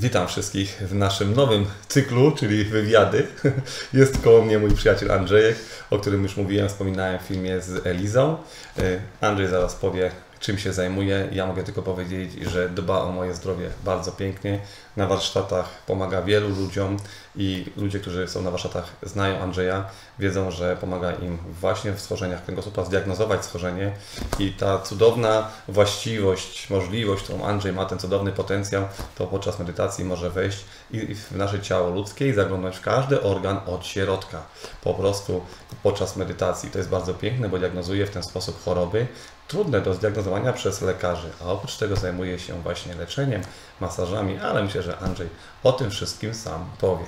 Witam wszystkich w naszym nowym cyklu, czyli wywiady. Jest koło mnie mój przyjaciel Andrzejek, o którym już mówiłem, wspominałem w filmie z Elizą. Y, Andrzej zaraz powie, czym się zajmuje. Ja mogę tylko powiedzieć, że dba o moje zdrowie bardzo pięknie. Na warsztatach pomaga wielu ludziom i ludzie, którzy są na warsztatach, znają Andrzeja, wiedzą, że pomaga im właśnie w schorzeniach kręgosłupa zdiagnozować schorzenie i ta cudowna właściwość, możliwość, którą Andrzej ma, ten cudowny potencjał, to podczas medytacji może wejść i w nasze ciało ludzkie i zaglądać w każdy organ od środka. Po prostu podczas medytacji. To jest bardzo piękne, bo diagnozuje w ten sposób choroby, trudne do zdiagnozowania przez lekarzy, a oprócz tego zajmuje się właśnie leczeniem, masażami, ale myślę, że Andrzej o tym wszystkim sam powie.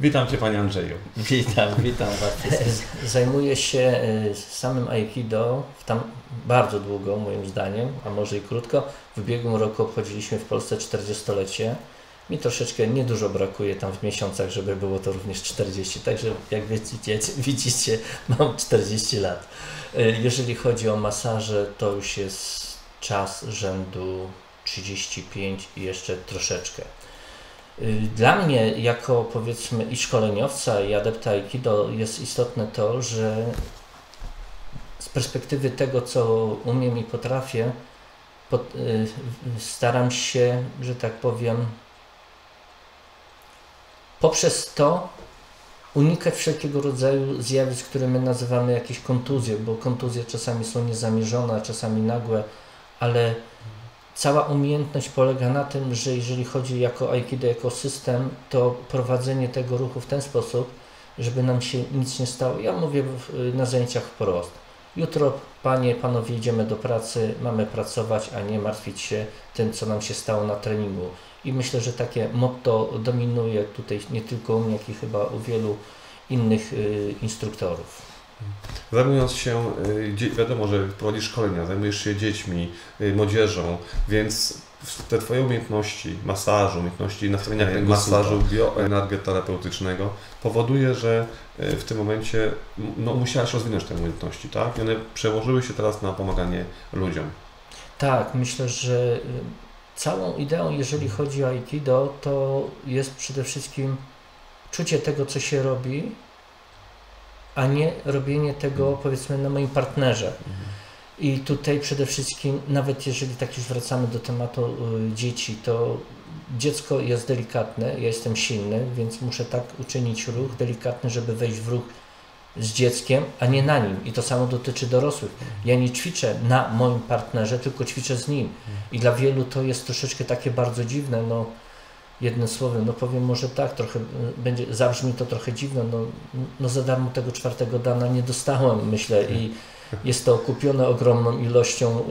Witam Cię Panie Andrzeju. Witam, witam Was. Zajmuję się y, samym Aikido tam bardzo długo, moim zdaniem, a może i krótko. W ubiegłym roku obchodziliśmy w Polsce 40-lecie. Mi troszeczkę niedużo brakuje tam w miesiącach, żeby było to również 40, także jak widzicie, widzicie mam 40 lat. Y, jeżeli chodzi o masaże, to już jest czas rzędu 35 i jeszcze troszeczkę. Y, Dla mnie, jako powiedzmy i szkoleniowca, i adepta Aikido, jest istotne to, że z perspektywy tego, co umiem i potrafię, pot, y, staram się, że tak powiem, poprzez to unikać wszelkiego rodzaju zjawisk, które my nazywamy jakieś kontuzje, bo kontuzje czasami są niezamierzone, czasami nagłe, ale cała umiejętność polega na tym, że jeżeli chodzi jako Aikido, jako system, to prowadzenie tego ruchu w ten sposób, żeby nam się nic nie stało. Ja mówię w, na zajęciach wprost. Jutro, panie, panowie, idziemy do pracy, mamy pracować, a nie martwić się tym, co nam się stało na treningu. I myślę, że takie motto dominuje tutaj nie tylko u mnie, jak i chyba u wielu innych y, instruktorów. Zajmując się, y, wiadomo, że prowadzisz szkolenia, zajmujesz się dziećmi, y, młodzieżą, więc te Twoje umiejętności masażu, umiejętności nastawienia Kręgosłupa. masażu bioenergoterapeutycznego powoduje, że y, w tym momencie no, musiałaś rozwinąć te umiejętności, tak? I one przełożyły się teraz na pomaganie ludziom. Tak, myślę, że y, całą ideą, jeżeli chodzi o Aikido, to jest przede wszystkim czucie tego, co się robi, a nie robienie tego, powiedzmy, na moim partnerze. I tutaj przede wszystkim, nawet jeżeli tak już wracamy do tematu y, dzieci, to dziecko jest delikatne, ja jestem silny, więc muszę tak uczynić ruch delikatny, żeby wejść w ruch z dzieckiem, a nie na nim. I to samo dotyczy dorosłych. Ja nie ćwiczę na moim partnerze, tylko ćwiczę z nim. I dla wielu to jest troszeczkę takie bardzo dziwne, no jednym słowem, no powiem może tak, trochę y, będzie, zabrzmi to trochę dziwno, no, no za darmo tego czwartego dana nie dostałem, myślę, i jest to kupione ogromną ilością y,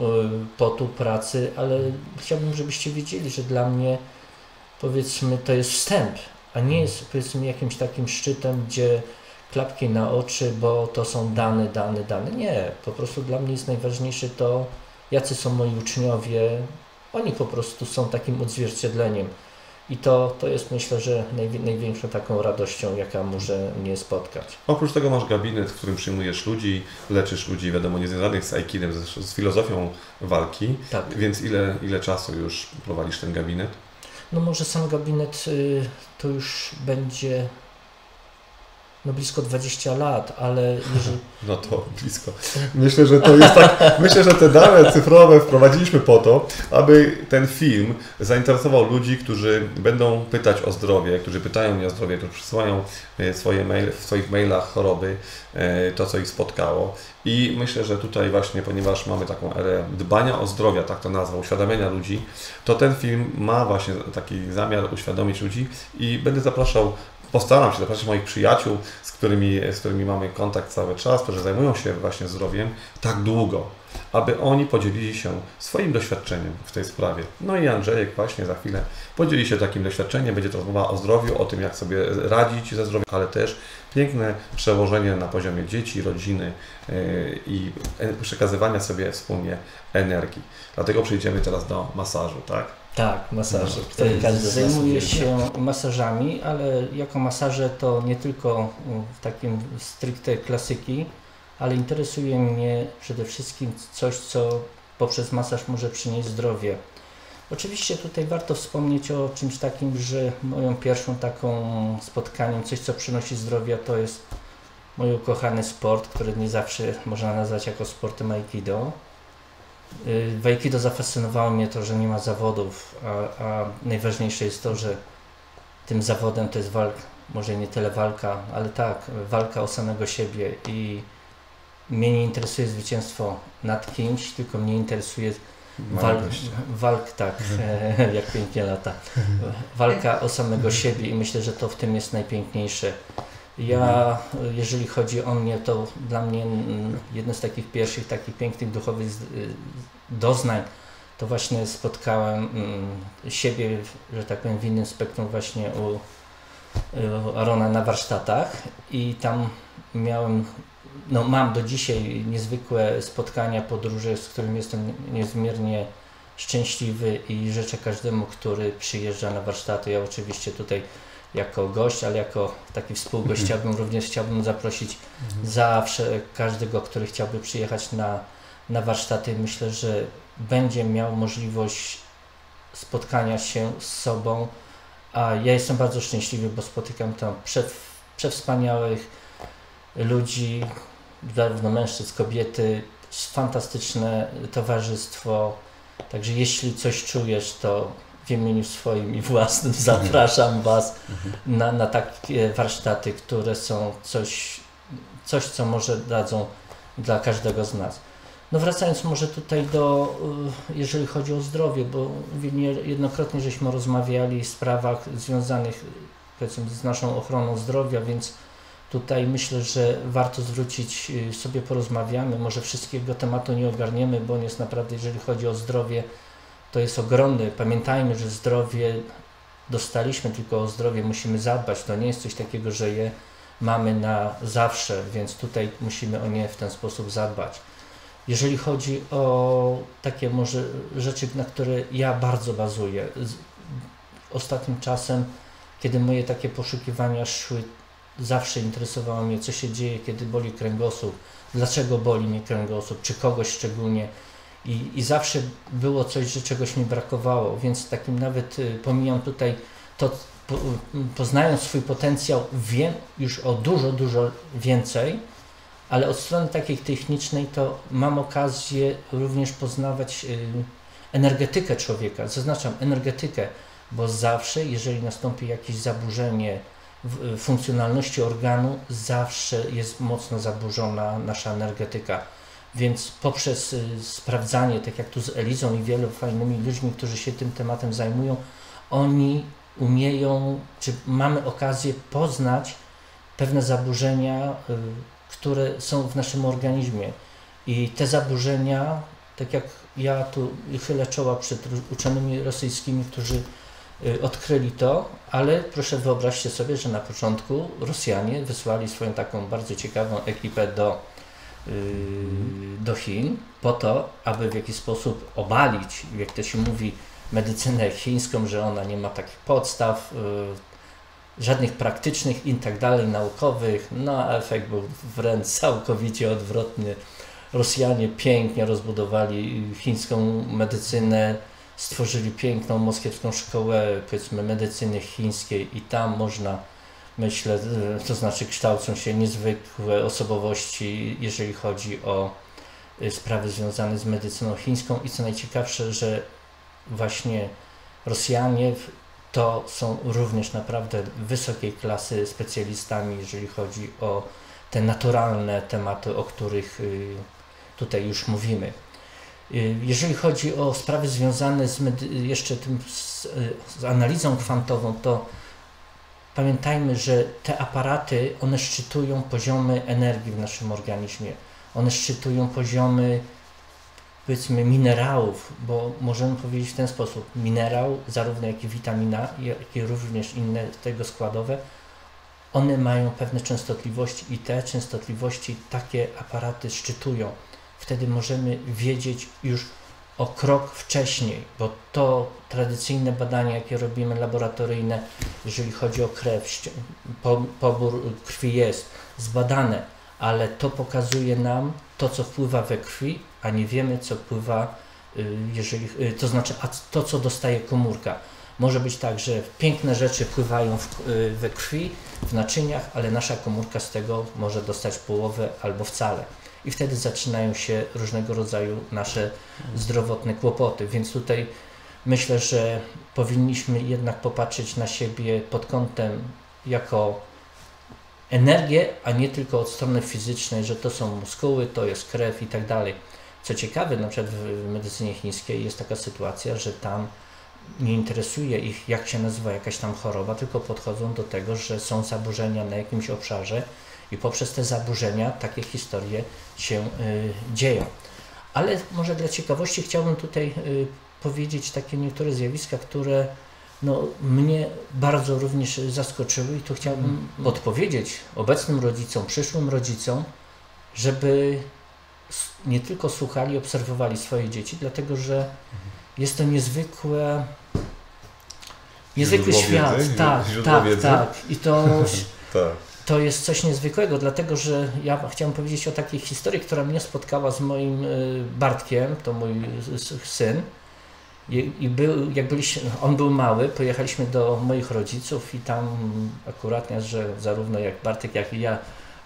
potu, pracy, ale chciałbym, żebyście wiedzieli, że dla mnie powiedzmy to jest wstęp, a nie jest powiedzmy jakimś takim szczytem, gdzie klapki na oczy, bo to są dane, dane, dane. Nie, po prostu dla mnie jest najważniejsze to, jacy są moi uczniowie. Oni po prostu są takim odzwierciedleniem. I to, to jest myślę, że najwi- największą taką radością, jaka może mnie spotkać. Oprócz tego masz gabinet, w którym przyjmujesz ludzi, leczysz ludzi, wiadomo, niezwiązanych z Aikidem, z, z filozofią walki, Tak. więc ile, ile czasu już prowadzisz ten gabinet? No może sam gabinet y, to już będzie no blisko 20 lat, ale jeżeli... No to blisko. Myślę, że to jest tak. Myślę, że te dane cyfrowe wprowadziliśmy po to, aby ten film zainteresował ludzi, którzy będą pytać o zdrowie, którzy pytają mnie o zdrowie, którzy przysyłają e, swoje maile, w swoich mailach choroby, e, to co ich spotkało. I myślę, że tutaj właśnie, ponieważ mamy taką erę dbania o zdrowie, tak to nazwa, uświadamiania ludzi, to ten film ma właśnie taki zamiar uświadomić ludzi i będę zapraszał postaram się zapraszać moich przyjaciół, z którymi, z którymi mamy kontakt cały czas, którzy zajmują się właśnie zdrowiem tak długo, aby oni podzielili się swoim doświadczeniem w tej sprawie. No i Andrzejek właśnie za chwilę podzieli się takim doświadczeniem, będzie to rozmowa o zdrowiu, o tym jak sobie radzić ze zdrowiem, ale też piękne przełożenie na poziomie dzieci, rodziny yy, i przekazywania sobie wspólnie energii. Dlatego przejdziemy teraz do masażu, tak? Tak, masaże. No, Zajmuję się masażami, ale jako masaże to nie tylko w takim stricte klasyki, ale interesuje mnie przede wszystkim coś, co poprzez masaż może przynieść zdrowie. Oczywiście tutaj warto wspomnieć o czymś takim, że moją pierwszą taką spotkaniem, coś co przynosi zdrowia, to jest mój ukochany sport, który nie zawsze można nazwać jako sportem aikido. Y, w Aikido zafascynowało mnie to, że nie ma zawodów, a, a najważniejsze jest to, że tym zawodem to jest walka, może nie tyle walka, ale tak, walka o samego siebie i mnie nie interesuje zwycięstwo nad kimś, tylko mnie interesuje walk, walk tak, mhm. jak pięknie lata, walka o samego siebie i myślę, że to w tym jest najpiękniejsze. Ja, jeżeli chodzi o mnie, to dla mnie jedno z takich pierwszych, takich pięknych duchowych y, doznań, to właśnie spotkałem mm, siebie, że tak powiem, w innym spektrum właśnie u, u Arona na warsztatach i tam miałem, no mam do dzisiaj niezwykłe spotkania, podróże, z którymi jestem niezmiernie szczęśliwy i życzę każdemu, który przyjeżdża na warsztaty. Ja oczywiście tutaj jako gość, ale jako taki współgość mhm. chciałbym również chciałbym zaprosić mhm. zawsze każdego, który chciałby przyjechać na, na warsztaty. Myślę, że będzie miał możliwość spotkania się z sobą, a ja jestem bardzo szczęśliwy, bo spotykam tam prze, przewspaniałych ludzi, zarówno mężczyzn, kobiety, fantastyczne towarzystwo. Także jeśli coś czujesz, to w imieniu swoim i własnym zapraszam Was na, na takie warsztaty, które są coś, coś, co może dadzą dla każdego z nas. No wracając może tutaj do, y, jeżeli chodzi o zdrowie, bo jednokrotnie żeśmy rozmawiali w sprawach związanych powiedzmy z naszą ochroną zdrowia, więc tutaj myślę, że warto zwrócić y, sobie porozmawiamy, może wszystkiego tematu nie ogarniemy, bo on jest naprawdę, jeżeli chodzi o zdrowie, to jest ogromny. Pamiętajmy, że zdrowie dostaliśmy, tylko o zdrowie musimy zadbać. To nie jest coś takiego, że je mamy na zawsze, więc tutaj musimy o nie w ten sposób zadbać. Jeżeli chodzi o takie może rzeczy, na które ja bardzo bazuję, ostatnim czasem, kiedy moje takie poszukiwania szły, zawsze interesowało mnie, co się dzieje, kiedy boli kręgosłup, dlaczego boli mnie kręgosłup, czy kogoś szczególnie i, I zawsze było coś, że czegoś mi brakowało, więc takim nawet y, pomijam tutaj to, po, poznając swój potencjał, wiem już o dużo, dużo więcej, ale od strony takiej technicznej to mam okazję również poznawać y, energetykę człowieka. Zaznaczam energetykę, bo zawsze, jeżeli nastąpi jakieś zaburzenie funkcjonalności organu, zawsze jest mocno zaburzona nasza energetyka. Więc poprzez y, sprawdzanie, tak jak tu z Elizą i wielu fajnymi ludźmi, którzy się tym tematem zajmują, oni umieją, czy mamy okazję poznać pewne zaburzenia, y, które są w naszym organizmie. I te zaburzenia, tak jak ja tu chylę czoła przed uczonymi rosyjskimi, którzy y, odkryli to, ale proszę wyobraźcie sobie, że na początku Rosjanie wysłali swoją taką bardzo ciekawą ekipę do do Chin po to, aby w jakiś sposób obalić, jak to się mówi, medycynę chińską, że ona nie ma takich podstaw, y, żadnych praktycznych i tak dalej, naukowych, no a efekt był wręcz całkowicie odwrotny. Rosjanie pięknie rozbudowali chińską medycynę, stworzyli piękną moskiewską szkołę, powiedzmy, medycyny chińskiej i tam można myślę, y, to znaczy kształcą się niezwykłe osobowości, jeżeli chodzi o y, sprawy związane z medycyną chińską i co najciekawsze, że właśnie Rosjanie to są również naprawdę wysokiej klasy specjalistami, jeżeli chodzi o te naturalne tematy, o których y, tutaj już mówimy. Jeżeli chodzi o sprawy związane z jeszcze tym z, z analizą kwantową, to pamiętajmy, że te aparaty, one szczytują poziomy energii w naszym organizmie. One szczytują poziomy powiedzmy minerałów, bo możemy powiedzieć w ten sposób, minerał, zarówno jak i witamina, jak i również inne tego składowe, one mają pewne częstotliwości i te częstotliwości takie aparaty szczytują. Wtedy możemy wiedzieć już o krok wcześniej, bo to tradycyjne badania, jakie robimy laboratoryjne, jeżeli chodzi o krew, pobór krwi jest zbadane, ale to pokazuje nam to, co wpływa we krwi, a nie wiemy, co wpływa, y, jeżeli, y, to znaczy to, co dostaje komórka. Może być tak, że piękne rzeczy pływają w, y, we krwi, w naczyniach, ale nasza komórka z tego może dostać połowę albo wcale i wtedy zaczynają się różnego rodzaju nasze zdrowotne kłopoty. Więc tutaj myślę, że powinniśmy jednak popatrzeć na siebie pod kątem jako energię, a nie tylko od strony fizycznej, że to są muskuły, to jest krew i tak dalej. Co ciekawe, na przykład w medycynie chińskiej jest taka sytuacja, że tam nie interesuje ich, jak się nazywa jakaś tam choroba, tylko podchodzą do tego, że są zaburzenia na jakimś obszarze i poprzez te zaburzenia takie historie się y, dzieją. Ale może dla ciekawości chciałbym tutaj y, powiedzieć takie niektóre zjawiska, które no, mnie bardzo również zaskoczyły i tu chciałbym mm. odpowiedzieć obecnym rodzicom, przyszłym rodzicom, żeby nie tylko słuchali, obserwowali swoje dzieci, dlatego że mhm. jest to niezwykłe niezwykły świat. Wiedzy, tak, tak, wiedzy. tak. I to tak to jest coś niezwykłego, dlatego że ja chciałem powiedzieć o takiej historii, która mnie spotkała z moim y, Bartkiem, to mój syn. I, i był, jak byliśmy, on był mały, pojechaliśmy do moich rodziców i tam akurat, że zarówno jak Bartek, jak i ja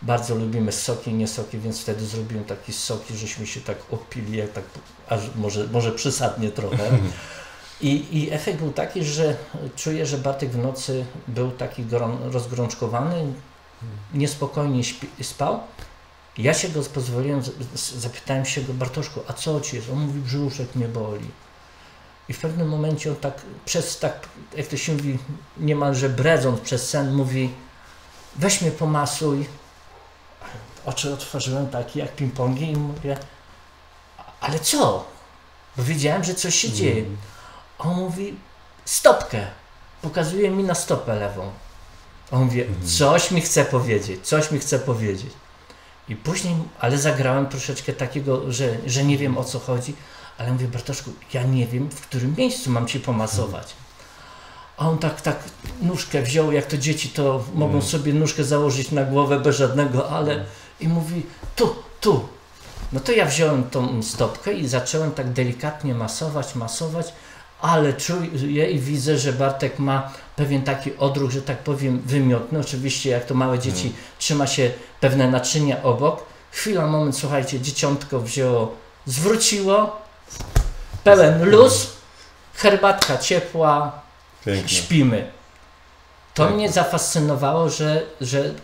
bardzo lubimy soki, nie soki, więc wtedy zrobiłem taki soki, żeśmy się tak opili, jak tak, aż może, może przesadnie trochę. I, I efekt był taki, że czuję, że Bartek w nocy był taki rozgrączkowany, niespokojnie śpi, spał. Ja się go pozwoliłem, zapytałem się go, Bartoszku, a co ci jest? On mówi, brzuszek mnie boli. I w pewnym momencie on tak, przez tak, jak to się mówi, niemalże bredząc przez sen, mówi, weź mnie pomasuj. Oczy otworzyłem takie jak ping-pongi i mówię, ale co? Bo wiedziałem, że coś się dzieje. Mm. On mówi, stopkę. Pokazuje mi na stopę lewą. On mówi, mhm. coś mi chce powiedzieć, coś mi chce powiedzieć. I później, ale zagrałem troszeczkę takiego, że, że nie wiem o co chodzi, ale mówię, Bartoszku, ja nie wiem, w którym miejscu mam ci pomasować. A on tak, tak nóżkę wziął, jak to dzieci to mogą mhm. sobie nóżkę założyć na głowę bez żadnego, ale mhm. i mówi, tu, tu. No to ja wziąłem tą stopkę i zacząłem tak delikatnie masować, masować ale czuję i widzę, że Bartek ma pewien taki odruch, że tak powiem, wymiotny. Oczywiście, jak to małe dzieci, hmm. trzyma się pewne naczynia obok. Chwila, moment, słuchajcie, dzieciątko wzięło, zwróciło, pełen luz, herbatka ciepła, Pięknie. śpimy. To Pięknie. mnie zafascynowało, że, że,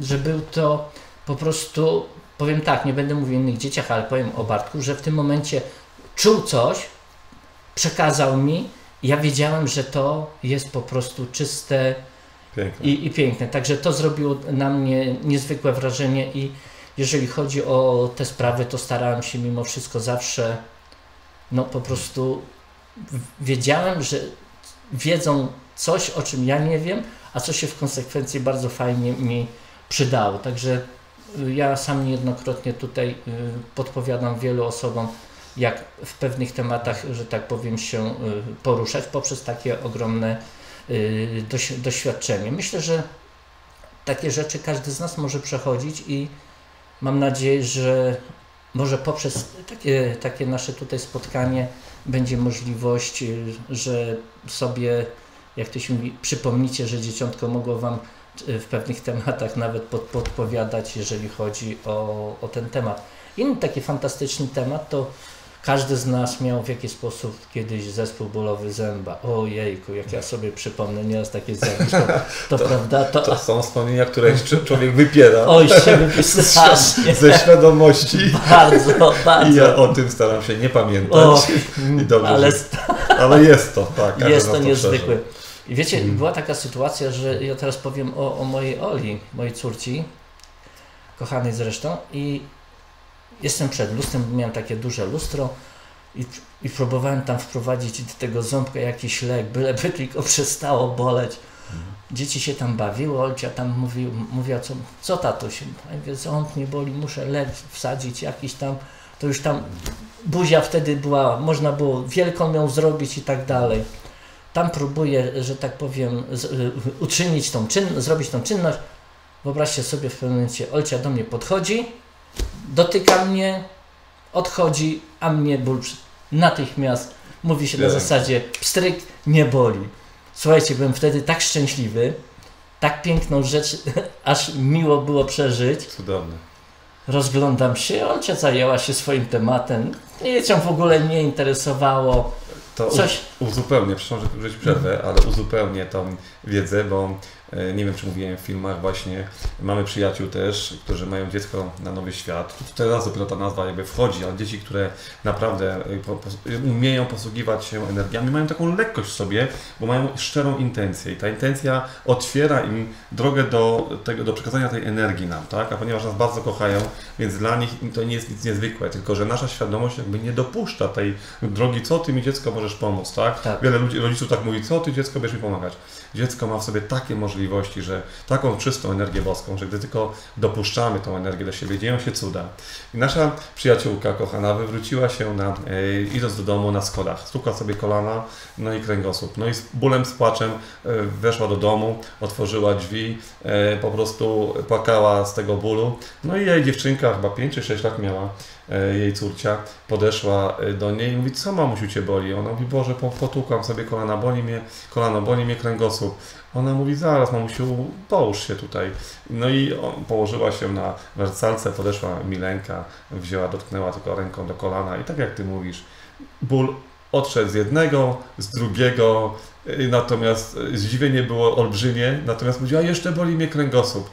że był to po prostu, powiem tak, nie będę mówił o innych dzieciach, ale powiem o Bartku, że w tym momencie czuł coś, przekazał mi. Ja wiedziałem, że to jest po prostu czyste piękne. I, i piękne. Także to zrobiło na mnie niezwykłe wrażenie i jeżeli chodzi o te sprawy, to starałem się mimo wszystko zawsze, no po prostu wiedziałem, że wiedzą coś, o czym ja nie wiem, a co się w konsekwencji bardzo fajnie mi przydało. Także y, ja sam niejednokrotnie tutaj y, podpowiadam wielu osobom, jak w pewnych tematach, że tak powiem, się y, poruszać poprzez takie ogromne y, doświadczenie. Myślę, że takie rzeczy każdy z nas może przechodzić i mam nadzieję, że może poprzez takie, takie nasze tutaj spotkanie będzie możliwość, y, że sobie, jak to się mówi, przypomnicie, że dzieciątko mogło Wam w pewnych tematach nawet pod, podpowiadać, jeżeli chodzi o, o ten temat. Inny taki fantastyczny temat to każdy z nas miał w jakiś sposób kiedyś zespół bólowy zęba. Ojejku, jak ja sobie przypomnę nieraz takie zjawisko, to, to, prawda, to... To są wspomnienia, które człowiek wypiera. Oj, się strasznie. Ze świadomości. Bardzo, bardzo. I ja o tym staram się nie pamiętać. O, I dobrze, ale, ale jest to, tak. Jest to niezwykłe. I wiecie, hmm. była taka sytuacja, że ja teraz powiem o, o mojej Oli, mojej córci, kochanej zresztą, i jestem przed lustrem, miałem takie duże lustro i, i próbowałem tam wprowadzić do tego ząbka jakiś lek, byleby tylko przestało boleć. Dzieci się tam bawiły, Olcia tam mówi, mówiła, co, co tatuś? Ja mówię, ząb nie boli, muszę lek wsadzić jakiś tam, to już tam buzia wtedy była, można było wielką ją zrobić i tak dalej. Tam próbuję, że tak powiem, z, y, uczynić tą czyn, zrobić tą czynność. Wyobraźcie sobie w pewnym momencie, Olcia do mnie podchodzi, dotyka mnie, odchodzi, a mnie ból natychmiast mówi się na zasadzie pstryk nie boli. Słuchajcie, byłem wtedy tak szczęśliwy, tak piękną rzecz, aż miło było przeżyć. Cudowne. Rozglądam się, Olcia zajęła się swoim tematem. Nic ją w ogóle nie interesowało. To Coś... uzupełnię, przepraszam, że przerwę, ale uzupełnię tą wiedzę, bo nie wiem, czy mówiłem w filmach, właśnie mamy przyjaciół też, którzy mają dziecko na nowy świat. Teraz dopiero ta nazwa jakby wchodzi, ale dzieci, które naprawdę e, umieją posługiwać się energiami, mają taką lekkość w sobie, bo mają szczerą intencję i ta intencja otwiera im drogę do tego, do przekazania tej energii nam, tak? A ponieważ nas bardzo kochają, więc dla nich to nie jest nic niezwykłe, tylko że nasza świadomość jakby nie dopuszcza tej drogi, co ty mi dziecko możesz pomóc, tak? tak. Wiele ludzi, rodziców tak mówi, co ty dziecko będziesz mi pomagać. Dziecko ma w sobie takie możliwości, możliwości, że taką czystą energię boską, że gdy tylko dopuszczamy tą energię do siebie, dzieją się cuda. I nasza przyjaciółka kochana wywróciła się na, e, idąc do domu na skodach. Stukła sobie kolana, no i kręgosłup. No i z bólem, z płaczem e, weszła do domu, otworzyła drzwi, e, po prostu płakała z tego bólu. No i jej dziewczynka, chyba 5 czy 6 lat miała, jej córcia, podeszła e, do niej i mówi, co mamusiu Cię boli? Ona mówi, Boże, potłukłam sobie kolana, boli mnie kolano, boli mnie kręgosłup. Ona mówi, zaraz mamusiu, połóż się tutaj. No i położyła się na wersalce, podeszła Milenka, wzięła, dotknęła tylko ręką do kolana i tak jak Ty mówisz, ból odszedł z jednego, z drugiego, y, natomiast zdziwienie było olbrzymie, natomiast mówiła, jeszcze boli mnie kręgosłup.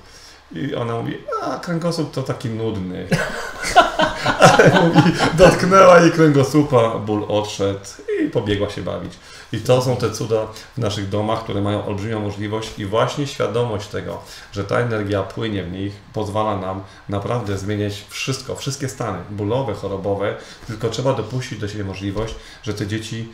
I ona mówi, a kręgosłup to taki nudny. Ale mówi, dotknęła jej kręgosłupa, ból odszedł i pobiegła się bawić. I to są te cuda w naszych domach, które mają olbrzymią możliwość i właśnie świadomość tego, że ta energia płynie w nich, pozwala nam naprawdę zmieniać wszystko, wszystkie stany bólowe, chorobowe, tylko trzeba dopuścić do siebie możliwość, że te dzieci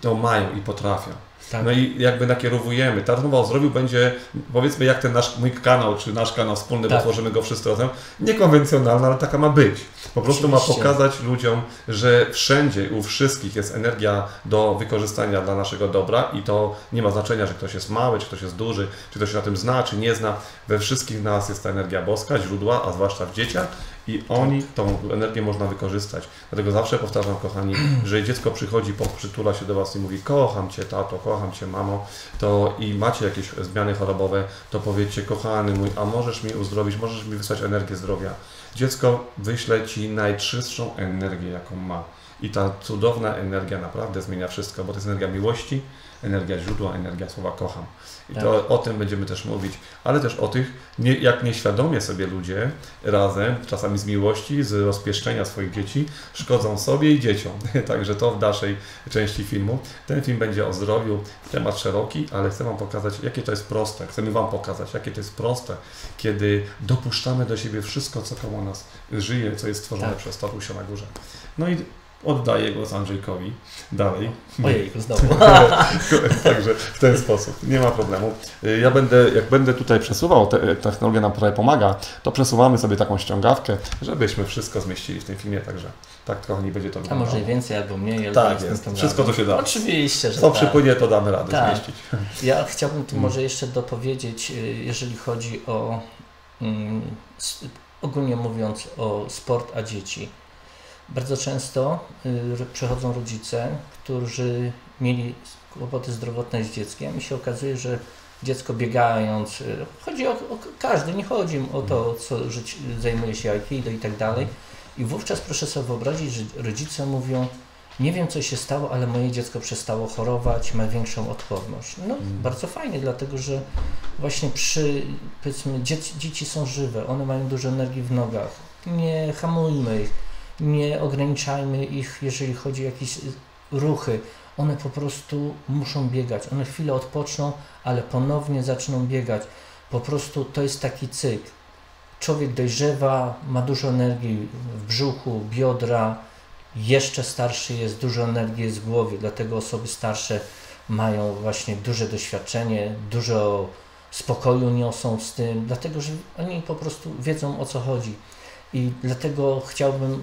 to mają i potrafią. Tak. No i jakby nakierowujemy. Ta rozmowa o zdrowiu będzie, powiedzmy, jak ten nasz mój kanał, czy nasz kanał wspólny, tak. bo tworzymy go wszyscy razem, niekonwencjonalna, ale taka ma być. Po prostu Oczywiście. ma pokazać ludziom, że wszędzie, u wszystkich jest energia do wykorzystania dla naszego dobra i to nie ma znaczenia, że ktoś jest mały, czy ktoś jest duży, czy ktoś się na tym zna, czy nie zna. We wszystkich nas jest ta energia boska, źródła, a zwłaszcza w dzieciach i oni tą energię można wykorzystać. Dlatego zawsze powtarzam, kochani, że dziecko przychodzi, przytula się do Was i mówi kocham Cię tato, kocham Cię mamo, to i macie jakieś zmiany chorobowe, to powiedzcie kochany mój, a możesz mi uzdrowić, możesz mi wysłać energię zdrowia. Dziecko wyśle Ci najczystszą energię, jaką ma. I ta cudowna energia naprawdę zmienia wszystko, bo to jest energia miłości, energia źródła, energia słowa kocham. I to tak. o tym będziemy też mówić, ale też o tych, nie, jak nieświadomie sobie ludzie razem, czasami z miłości, z rozpieszczenia swoich dzieci, szkodzą sobie i dzieciom. Także to w dalszej części filmu. Ten film będzie o zdrowiu, temat szeroki, ale chcę Wam pokazać, jakie to jest proste. Chcemy Wam pokazać, jakie to jest proste, kiedy dopuszczamy do siebie wszystko, co koło nas żyje, co jest stworzone tak. przez Tatusia na górze. No i oddaję głos Andrzejkowi dalej. Ojej, znowu. Także w ten sposób, nie ma problemu. Ja będę, jak będę tutaj przesuwał, te, technologia nam tutaj pomaga, to przesuwamy sobie taką ściągawkę, żebyśmy wszystko zmieścili w tym filmie, także tak trochę nie będzie to wyglądało. A może więcej albo mniej. Tak jest, wszystko to się da. Oczywiście, że Co tak. przypłynie, to damy radę tak. zmieścić. Ja chciałbym tu może jeszcze dopowiedzieć, y, jeżeli chodzi o mm, ogólnie mówiąc o sport a dzieci bardzo często y, przychodzą rodzice, którzy mieli kłopoty zdrowotne z dzieckiem i się okazuje, że dziecko biegając, y, chodzi o, o każdy, nie chodzi o to, co żyć, zajmuje się aikido i tak dalej. I wówczas proszę sobie wyobrazić, że rodzice mówią, nie wiem co się stało, ale moje dziecko przestało chorować, ma większą odporność. No bardzo fajnie, dlatego że właśnie przy, powiedzmy, dzieci, dzieci są żywe, one mają dużo energii w nogach. Nie hamujmy ich, nie ograniczajmy ich, jeżeli chodzi o jakieś y, ruchy. One po prostu muszą biegać. One chwilę odpoczną, ale ponownie zaczną biegać. Po prostu to jest taki cykl. Człowiek dojrzewa, ma dużo energii w brzuchu, biodra, jeszcze starszy jest, dużo energii jest w głowie, dlatego osoby starsze mają właśnie duże doświadczenie, dużo spokoju niosą z tym, dlatego że oni po prostu wiedzą o co chodzi. I dlatego chciałbym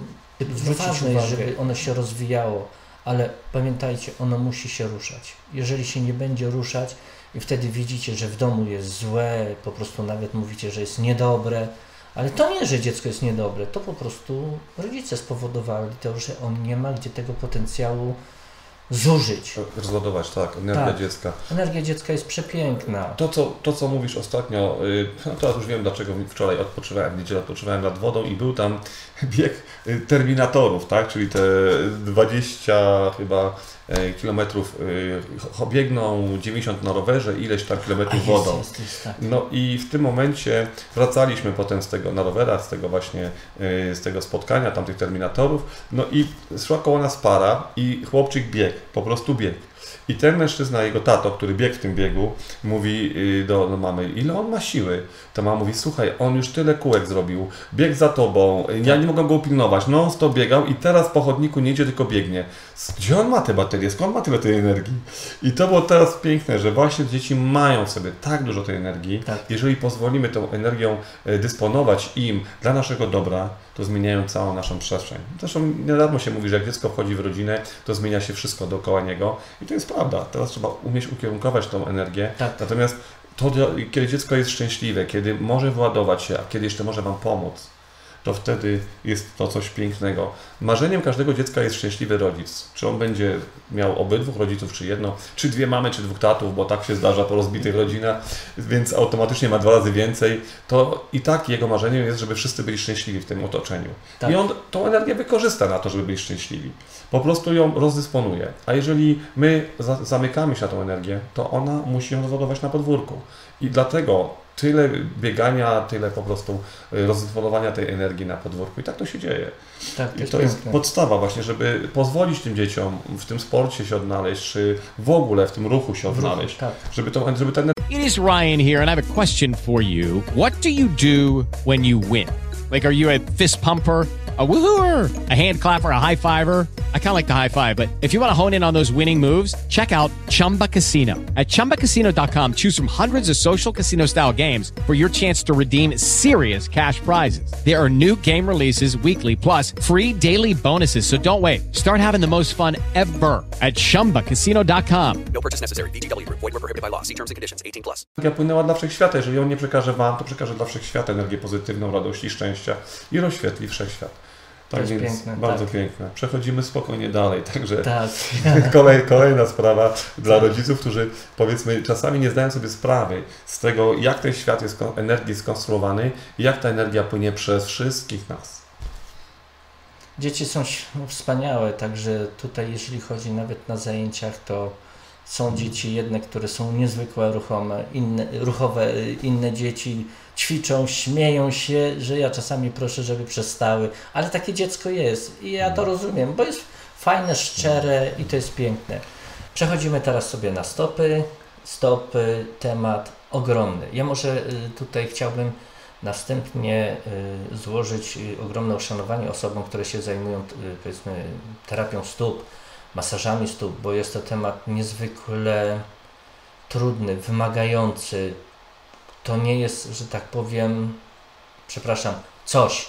zwrócić uwagę, żeby ono się rozwijało, ale pamiętajcie, ono musi się ruszać. Jeżeli się nie będzie ruszać i wtedy widzicie, że w domu jest złe, po prostu nawet mówicie, że jest niedobre, ale to nie, że dziecko jest niedobre, to po prostu rodzice spowodowali to, że on nie ma gdzie tego potencjału zużyć. Rozładować, tak, energia Tak. dziecka. Energia dziecka jest przepiękna. To co, to, co mówisz ostatnio, y, no teraz już wiem, dlaczego wczoraj odpoczywałem, w niedzielę odpoczywałem nad wodą i był tam bieg y, terminatorów, tak? Czyli te 20 chyba kilometrów y, cho- biegną, 90 na rowerze, ileś tam A kilometrów jest, wodą. jest, jest, tak. No i w tym momencie wracaliśmy potem z tego na rowerach, z tego właśnie, y, z tego spotkania tamtych terminatorów, no i szła koło nas para i chłopczyk biegł, po prostu biegł. I ten mężczyzna, jego tato, który biegł w tym biegu, mówi y, do, do mamy, ile on ma siły? Ta mama mówi, słuchaj, on już tyle kółek zrobił, biegł za tobą, y, ja nie mogę go upilnować, non stop biegał i teraz po chodniku nie idzie, tylko biegnie. Gdzie on ma te baterie? Skąd ma tyle tej energii? I to było teraz piękne, że właśnie dzieci mają w sobie tak dużo tej energii, Tak. jeżeli pozwolimy tą energią e, dysponować im dla naszego dobra, to zmieniają całą naszą przestrzeń. Zresztą niedawno się mówi, że jak dziecko wchodzi w rodzinę, to zmienia się wszystko dookoła niego i to jest prawda. Teraz trzeba umieć ukierunkować tą energię. Tak. Natomiast to, kiedy dziecko jest szczęśliwe, kiedy może władować się, a kiedy jeszcze może Wam pomóc, to wtedy jest to coś pięknego. Marzeniem każdego dziecka jest szczęśliwy rodzic. Czy on będzie miał obydwóch rodziców, czy jedno, czy dwie mamy, czy dwóch tatów, bo tak się zdarza po rozbitych rodzinach, więc automatycznie ma dwa razy więcej, to i tak jego marzeniem jest, żeby wszyscy byli szczęśliwi w tym otoczeniu. Tak. I on tą energię wykorzysta na to, żeby byli szczęśliwi. Po prostu ją rozdysponuje. A jeżeli my za zamykamy się na tą energię, to ona musi ją rozładować na podwórku. I dlatego tyle biegania, tyle po prostu y, rozdysponowania tej energii na podwórku. I tak to się dzieje. tak, to I jest to jest piękne. podstawa właśnie, żeby pozwolić tym dzieciom w tym sporcie się odnaleźć, czy w ogóle w tym ruchu się W ruchu, odnaleźć. tak. Żeby, to, żeby ten It is Ryan here, and I have a question for you. What do you do when you win? Like, are you a fist pumper? A woohooer, a hand clapper, a high fiver. I kind of like the high five, but if you want to hone in on those winning moves, check out Chumba Casino. At chumbacasino.com, choose from hundreds of social casino style games for your chance to redeem serious cash prizes. There are new game releases weekly, plus free daily bonuses. So don't wait. Start having the most fun ever at chumbacasino.com. No purchase necessary. VGW Group. Void were prohibited by law. See terms and conditions. 18 plus. energia płynęła dla wszechświata. Jeżeli on nie przekaże Wam, to przekaże dla wszechświata energię pozytywną, radości, szczęścia i rozświetli wszechświat. Tak jest piękne, bardzo tak. piękne. Przechodzimy spokojnie dalej. Także Tak. kolej, kolejna sprawa dla rodziców, którzy powiedzmy czasami nie zdają sobie sprawy z tego, jak ten świat jest energii skonstruowany jak ta energia płynie przez wszystkich nas. Dzieci są wspaniałe, także tutaj jeżeli chodzi nawet na zajęciach, to są dzieci jedne, które są niezwykle ruchome, inne, ruchowe, y, inne dzieci ćwiczą, śmieją się, że ja czasami proszę, żeby przestały, ale takie dziecko jest i ja to rozumiem, bo jest fajne, szczere i to jest piękne. Przechodzimy teraz sobie na stopy. Stopy, temat ogromny. Ja może y, tutaj chciałbym następnie y, złożyć y, ogromne uszanowanie osobom, które się zajmują powiedzmy terapią stóp, masażami stóp, bo jest to temat niezwykle trudny, wymagający. To nie jest, że tak powiem, przepraszam, coś.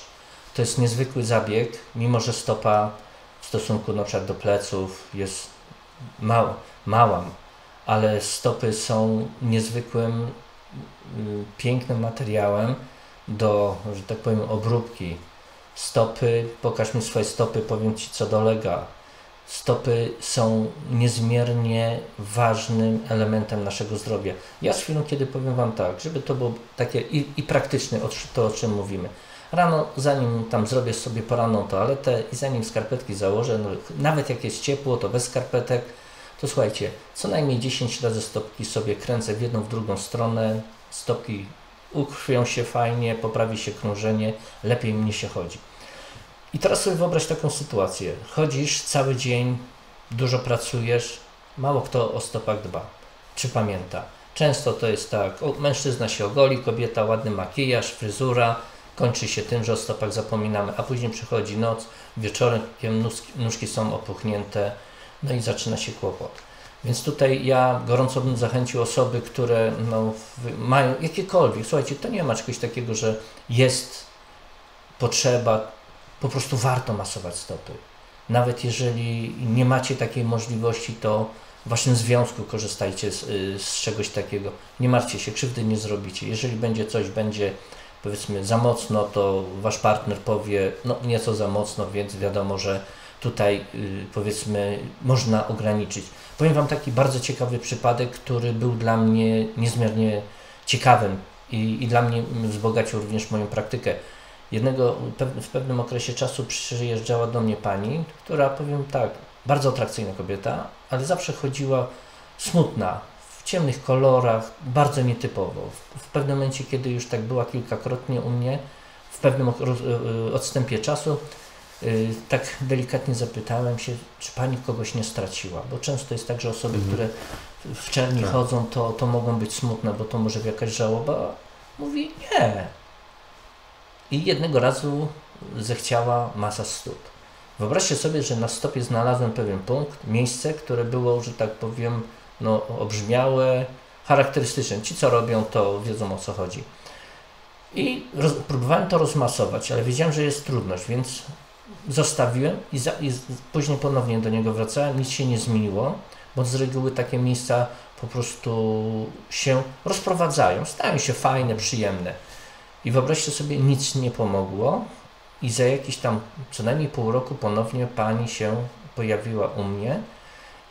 To jest niezwykły zabieg, mimo że stopa w stosunku na przykład do pleców jest mała, mała ale stopy są niezwykłym, y, pięknym materiałem do, że tak powiem, obróbki. Stopy, pokaż mi swoje stopy, powiem Ci co dolega. Stopy są niezmiernie ważnym elementem naszego zdrowia. Ja z chwilą, kiedy powiem Wam tak, żeby to było takie i, i praktyczne, to o czym mówimy. Rano, zanim tam zrobię sobie poranną toaletę i zanim skarpetki założę, no, nawet jak jest ciepło, to bez skarpetek, to słuchajcie, co najmniej 10 razy stopki sobie kręcę w jedną, w drugą stronę. Stopki ukrwią się fajnie, poprawi się krążenie, lepiej mnie się chodzi. I teraz sobie wyobraź taką sytuację. Chodzisz cały dzień, dużo pracujesz, mało kto o stopach dba, czy pamięta. Często to jest tak, o, mężczyzna się ogoli, kobieta ładny makijaż, fryzura, kończy się tym, że o stopach zapominamy, a później przychodzi noc, wieczorem nóżki, nóżki są opuchnięte, no i zaczyna się kłopot. Więc tutaj ja gorąco bym zachęcił osoby, które no, mają jakiekolwiek, słuchajcie, to nie ma czegoś takiego, że jest potrzeba, po prostu warto masować stopy. Nawet jeżeli nie macie takiej możliwości, to w waszym związku korzystajcie z, y, z czegoś takiego. Nie martwcie się, krzywdy nie zrobicie. Jeżeli będzie coś, będzie powiedzmy za mocno, to wasz partner powie, no nieco za mocno, więc wiadomo, że tutaj y, powiedzmy można ograniczyć. Powiem Wam taki bardzo ciekawy przypadek, który był dla mnie niezmiernie ciekawym i, i dla mnie wzbogacił również moją praktykę. Jednego, w pewnym okresie czasu przyjeżdżała do mnie pani, która powiem tak, bardzo atrakcyjna kobieta, ale zawsze chodziła smutna, w ciemnych kolorach, bardzo nietypowo. W, pewnym momencie, kiedy już tak była kilkakrotnie u mnie, w pewnym y, y, odstępie czasu, Y, tak delikatnie zapytałem się, czy pani kogoś nie straciła, bo często jest tak, że osoby, mhm. które w czerni tak. chodzą, to, to mogą być smutne, bo to może jakaś żałoba. Mówi nie. I jednego razu zechciała masa stóp. Wyobraźcie sobie, że na stopie znalazłem pewien punkt, miejsce, które było, że tak powiem, no, obrzmiałe, charakterystyczne. Ci, co robią, to wiedzą o co chodzi. I roz, próbowałem to rozmasować, ale wiedziałem, że jest trudność, więc zostawiłem i, za, i później ponownie do niego wracałem, nic się nie zmieniło, bo z reguły takie miejsca po prostu się rozprowadzają, stają się fajne, przyjemne. I wyobraźcie sobie, nic nie pomogło i za jakiś tam co najmniej pół roku ponownie pani się pojawiła u mnie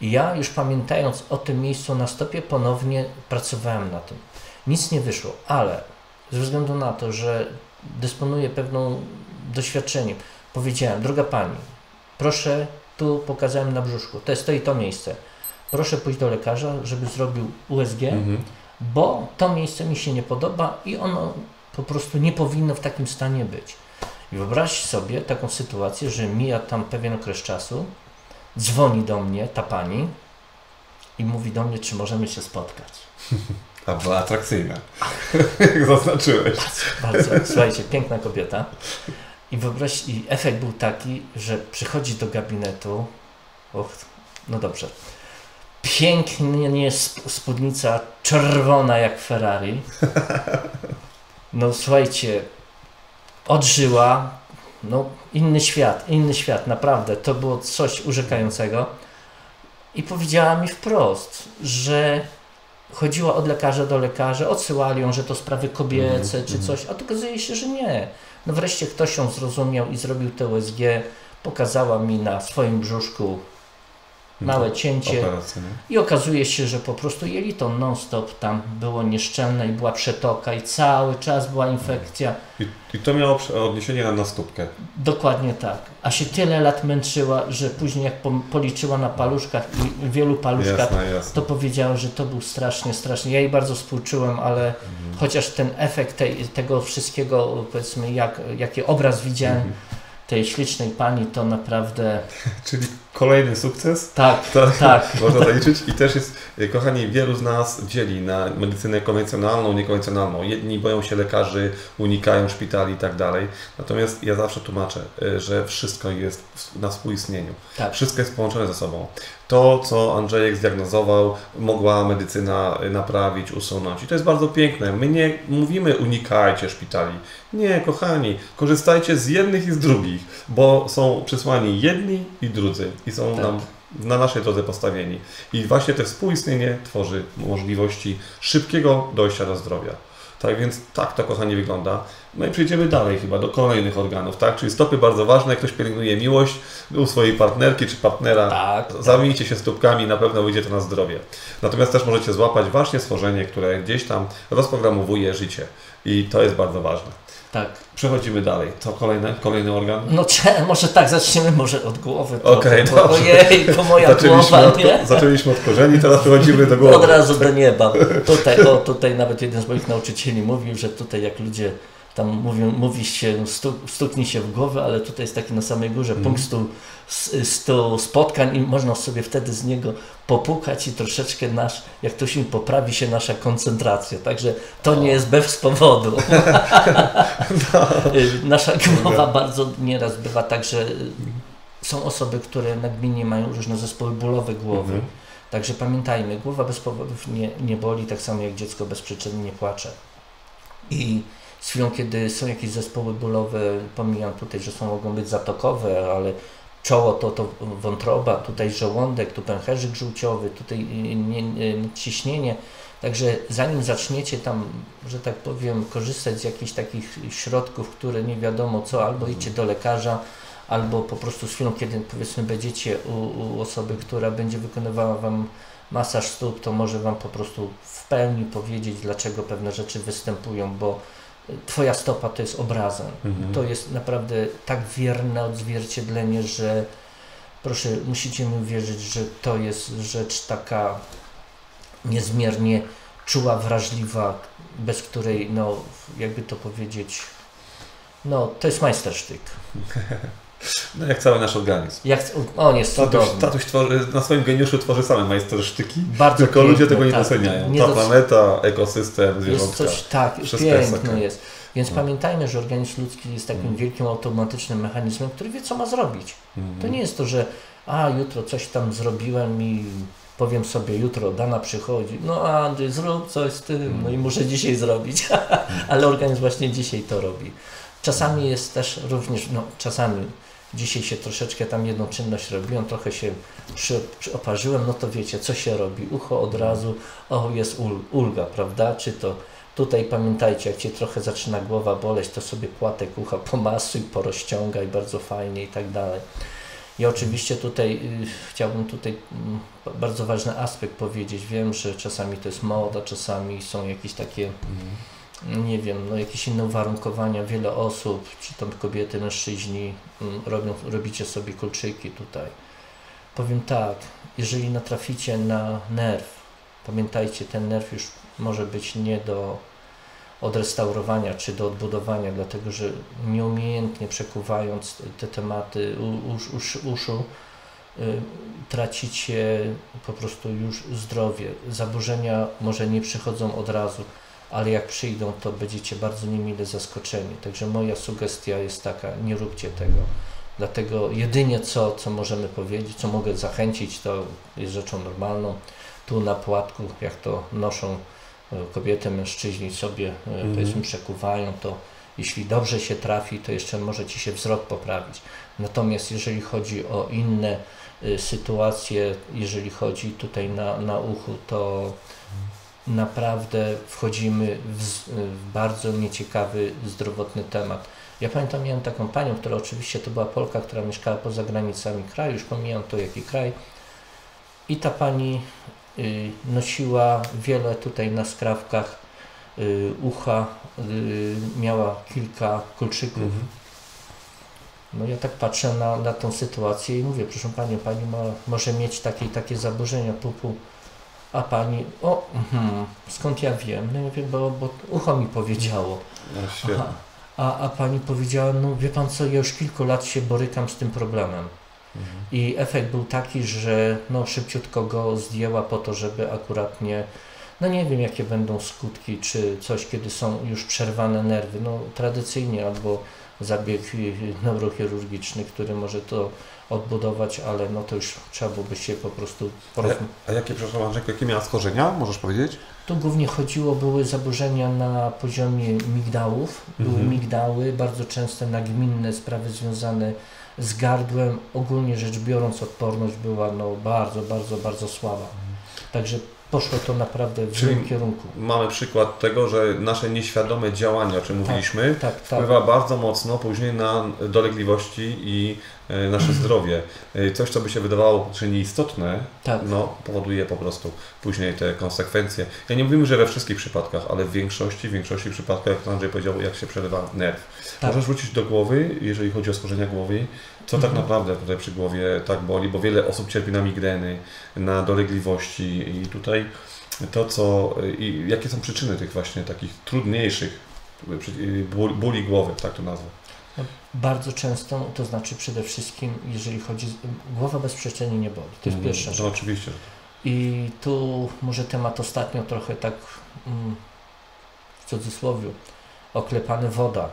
i ja już pamiętając o tym miejscu na stopie ponownie pracowałem na tym. Nic nie wyszło, ale ze względu na to, że dysponuję pewną doświadczeniem, Powiedziałem, droga pani, proszę, tu pokazałem na brzuszku, to jest to i to miejsce. Proszę pójść do lekarza, żeby zrobił USG, mhm. bo to miejsce mi się nie podoba i ono po prostu nie powinno w takim stanie być. I wyobraź sobie taką sytuację, że mija tam pewien okres czasu, dzwoni do mnie ta pani i mówi do mnie, czy możemy się spotkać. A była atrakcyjna, jak zaznaczyłeś. Bardzo, bardzo. Słuchajcie, piękna kobieta. I wyobraź, i efekt był taki, że przychodzi do gabinetu, och, no dobrze, pięknie spódnica czerwona jak Ferrari. No słuchajcie, odżyła, no inny świat, inny świat, naprawdę, to było coś urzekającego. I powiedziała mi wprost, że chodziła od lekarza do lekarza, odsyłali ją, że to sprawy kobiece mm, czy mhm. coś, a to okazuje się, że nie no wreszcie ktoś ją zrozumiał i zrobił te USG, pokazała mi na swoim brzuszku małe cięcie i okazuje się, że po prostu jelito non-stop tam było nieszczelne i była przetoka i cały czas była infekcja. I, i to miało odniesienie na nastópkę. Dokładnie tak. A się tyle lat męczyła, że później jak policzyła na paluszkach i wielu paluszkach, jasne, jasne. to powiedziała, że to był strasznie, strasznie. Ja jej bardzo współczułem, ale mhm. chociaż ten efekt tej, tego wszystkiego, powiedzmy, jak, jaki obraz widziałem, mhm tej ślicznej pani to naprawdę... Czyli kolejny sukces? Tak, tak. Można zaliczyć i też jest, kochani, wielu z nas dzieli na medycynę konwencjonalną, niekonwencjonalną. Jedni boją się lekarzy, unikają szpitali i tak dalej. Natomiast ja zawsze tłumaczę, y, że wszystko jest na współistnieniu. Tak. Wszystko jest połączone ze sobą. To, co Andrzejek zdiagnozował, mogła medycyna naprawić, usunąć. I to jest bardzo piękne. My nie mówimy unikajcie szpitali. Nie, kochani, korzystajcie z jednych i z drugich, bo są przysłani jedni i drudzy i są tak. nam na naszej drodze postawieni. I właśnie to współistnienie tworzy możliwości szybkiego dojścia do zdrowia. Tak więc tak to, kochani, wygląda. No i przejdziemy dalej chyba do kolejnych organów, tak? Czyli stopy bardzo ważne, jak ktoś pielęgnuje miłość u swojej partnerki czy partnera, Tak, zamijcie się stópkami, na pewno wyjdzie to na zdrowie. Natomiast też możecie złapać właśnie stworzenie, które gdzieś tam rozprogramowuje życie i to jest bardzo ważne. Tak. Przechodzimy dalej. Co kolejne? Kolejny organ? No cze, może tak, zaczniemy może od głowy. Okej, bo dobrze. Ojej, to moja Zaczęliśmy głowa, od, nie? zaczęliśmy od korzeni, teraz przechodzimy do głowy. Od razu do nieba. Tutaj, o, tutaj nawet jeden z moich nauczycieli mówił, że tutaj jak ludzie tam mówią, mówi się, stu, stuknij się w głowę, ale tutaj jest taki na samej górze Mhm. punkt stu, s- stu spotkań i można sobie wtedy z niego popukać i troszeczkę nasz, jak to się poprawi się nasza koncentracja. Także to nie jest bez powodu. Y, Nasza głowa bardzo nieraz bywa tak, że y, są osoby, które nagminnie mają różne zespoły bólowe głowy. Mhm. Także pamiętajmy, głowa bez powodów nie, nie boli, tak samo jak dziecko bez przyczyny nie płacze. I z chwilą, kiedy są jakieś zespoły bólowe, pomijam tutaj, że są mogą być zatokowe, ale czoło to, to wątroba, tutaj żołądek, tu pęcherzyk żółciowy, tutaj nie, ciśnienie. Także zanim zaczniecie tam, że tak powiem, korzystać z jakichś takich środków, które nie wiadomo co, albo idźcie do lekarza, albo po prostu z chwilą, kiedy powiedzmy będziecie u, u osoby, która będzie wykonywała Wam masaż stóp, to może Wam po prostu w pełni powiedzieć, dlaczego pewne rzeczy występują, bo Twoja stopa to jest obrazem. Mhm. To jest naprawdę tak wierne odzwierciedlenie, że proszę, musicie mi uwierzyć, że to jest rzecz taka niezmiernie czuła, wrażliwa, bez której, no, jakby to powiedzieć, no, to jest majstersztyk. No jak cały nasz organizm. Jak, on jest Tatuś, tatuś tworzy, na swoim geniuszu tworzy same majstersztyki, Bardzo tylko piękny, ludzie tego nie tak. doceniają. Nie Ta doc- planeta, ekosystem, Jest zwierzątka. coś tak, Wszystko jest piękne jest. Więc No. pamiętajmy, że organizm ludzki jest takim wielkim automatycznym mechanizmem, który wie, co ma zrobić. Mhm. To nie jest to, że a jutro coś tam zrobiłem i powiem sobie jutro, dana przychodzi, no Andrzej, zrób coś z tym, no i muszę dzisiaj zrobić. Ale organizm właśnie dzisiaj to robi. Czasami jest też również, no czasami dzisiaj się troszeczkę tam jedną czynność robiłem, trochę się przy, przy oparzyłem, no to wiecie, co się robi. Ucho od razu, o jest ul, ulga, prawda? Czy to tutaj pamiętajcie, jak Cię trochę zaczyna głowa boleć, to sobie płatek ucha pomasuj, porozciągaj bardzo fajnie i tak dalej. Ja oczywiście tutaj y, chciałbym tutaj ba- bardzo ważny aspekt powiedzieć. Wiem, że czasami to jest moda, czasami są jakieś takie, nie wiem, no jakieś inne uwarunkowania. Wiele osób, czy tam kobiety, mężczyźni mm, robią, robicie sobie kulczyki tutaj. Powiem tak, jeżeli natraficie na nerw, pamiętajcie, ten nerw już może być nie do odrestaurowania czy do odbudowania, dlatego że nieumiejętnie przekuwając te tematy usz, usz, uszu, y, tracicie po prostu już zdrowie. Zaburzenia może nie przychodzą od razu, ale jak przyjdą, to będziecie bardzo niemile zaskoczeni. Także moja sugestia jest taka, nie róbcie tego. Dlatego jedynie co, co możemy powiedzieć, co mogę zachęcić, to jest rzeczą normalną. Tu na płatku, jak to noszą e, kobiety, mężczyźni sobie, e, powiedzmy, przekuwają, to jeśli dobrze się trafi, to jeszcze może Ci się wzrok poprawić. Natomiast jeżeli chodzi o inne y, sytuacje, jeżeli chodzi tutaj na, na uchu, to naprawdę wchodzimy w, w bardzo nieciekawy, zdrowotny temat. Ja pamiętam, miałem taką panią, która oczywiście to była Polka, która mieszkała poza granicami kraju, już pomijam to jaki kraj. I ta pani y, nosiła wiele tutaj na skrawkach y, ucha, y, miała kilka kolczyków. No ja tak patrzę na, na tą sytuację i mówię, proszę Panią, Pani ma, może mieć takie takie zaburzenia pupu, a Pani, o, mhm, skąd ja wiem? No ja wiem, bo, bo ucho mi powiedziało. No. Aha. A, a Pani powiedziała, no wie Pan co, ja już kilku lat się borykam z tym problemem. I efekt był taki, że no, szybciutko go zdjęła po to, żeby akurat nie, no nie wiem jakie będą skutki, czy coś, kiedy są już przerwane nerwy. No tradycyjnie albo zabieg y, neurochirurgiczny, który może to odbudować, ale no to już trzeba byłoby się po prostu A, porozmawiać. a jakie, przepraszam Andrzejku, jakie miała schorzenia? Możesz powiedzieć? Tu głównie chodziło, były zaburzenia na poziomie migdałów. Były Mhm. migdały, bardzo często nagminne sprawy związane z gardłem. Ogólnie rzecz biorąc, odporność była no, bardzo, bardzo, bardzo słaba. Także poszło to naprawdę w Czyli złym kierunku. Mamy przykład tego, że nasze nieświadome działanie, o czym mówiliśmy, tak, tak. wpływa bardzo mocno później na dolegliwości i e, nasze zdrowie. E, Coś, co by się wydawało czy nieistotne, Tak. no, powoduje po prostu później te konsekwencje. Ja nie mówimy, że we wszystkich przypadkach, ale w większości, w większości przypadków, jak Andrzej powiedział, jak się przerywa nerw. Tak. Możesz wrócić do głowy, jeżeli chodzi o schorzenia głowy, co Mhm. tak naprawdę tutaj przy głowie tak boli, bo wiele osób cierpi na migreny, na dolegliwości i tutaj to, co i jakie są przyczyny tych właśnie takich trudniejszych bóli głowy, tak to nazwę. Bardzo często, to znaczy przede wszystkim, jeżeli chodzi, głowa bezprzecznie nie boli. To jest pierwsza No rzecz. oczywiście. I tu może temat ostatnio trochę tak mm, w cudzysłowie oklepany woda.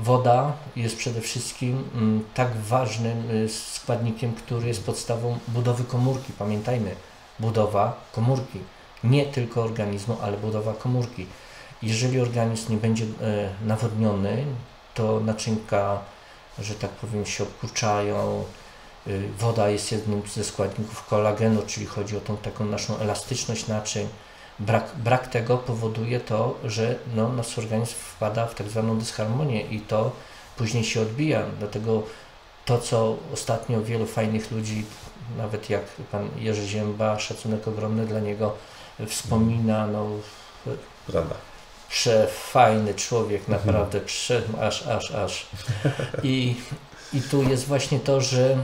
Woda jest przede wszystkim mm, tak ważnym y, składnikiem, który jest podstawą budowy komórki. Pamiętajmy, budowa komórki. Nie tylko organizmu, ale budowa komórki. Jeżeli organizm nie będzie e, nawodniony, to naczynka, że tak powiem, się obkurczają, Y, Woda jest jednym ze składników kolagenu, czyli chodzi o tą taką naszą elastyczność naczyń. Brak, brak tego powoduje to, że no, nasz organizm wpada w tak zwaną dysharmonię i to później się odbija. Dlatego to, co ostatnio wielu fajnych ludzi, nawet jak pan Jerzy Zięba, szacunek ogromny dla niego, wspomina, no, Prawda. przefajny człowiek, naprawdę, prze, aż, aż, aż. I, I tu jest właśnie to, że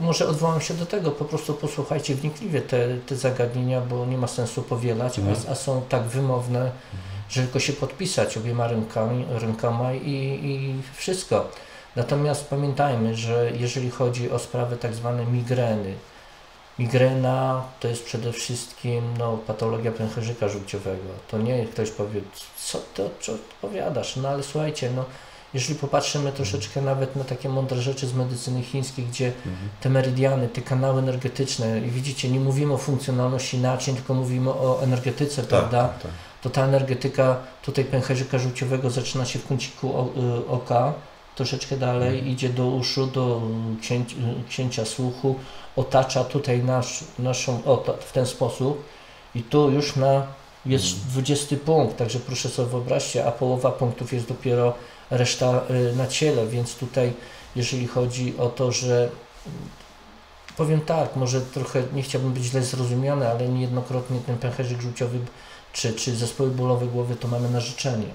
może odwołam się do tego, po prostu posłuchajcie wnikliwie te, te zagadnienia, bo nie ma sensu powielać, a, a są tak wymowne, że tylko się podpisać obiema rękami, rękoma i, i wszystko. Natomiast pamiętajmy, że jeżeli chodzi o sprawy tak zwane migreny, Migrena to jest przede wszystkim no, patologia pęcherzyka żółciowego. To nie ktoś powie, co ty odpowiadasz? No ale słuchajcie, no, jeżeli popatrzymy troszeczkę nawet na takie mądre rzeczy z medycyny chińskiej, gdzie te meridiany, te kanały energetyczne, i widzicie, nie mówimy o funkcjonalności naczyń, tylko mówimy o energetyce, prawda? Tak, tak. to ta energetyka tutaj pęcherzyka żółciowego zaczyna się w kąciku y, oka, troszeczkę dalej Mhm. idzie do uszu, do księcia słuchu, otacza tutaj nasz, naszą w ten sposób i tu już na jest Mhm. 20 punkt, także proszę sobie wyobraźcie, a połowa punktów jest dopiero reszta y, na ciele, więc tutaj jeżeli chodzi o to, że powiem tak, może trochę nie chciałbym być źle zrozumiany, ale niejednokrotnie ten pęcherzyk żółciowy czy, czy zespoły bólowe głowy to mamy na życzenie.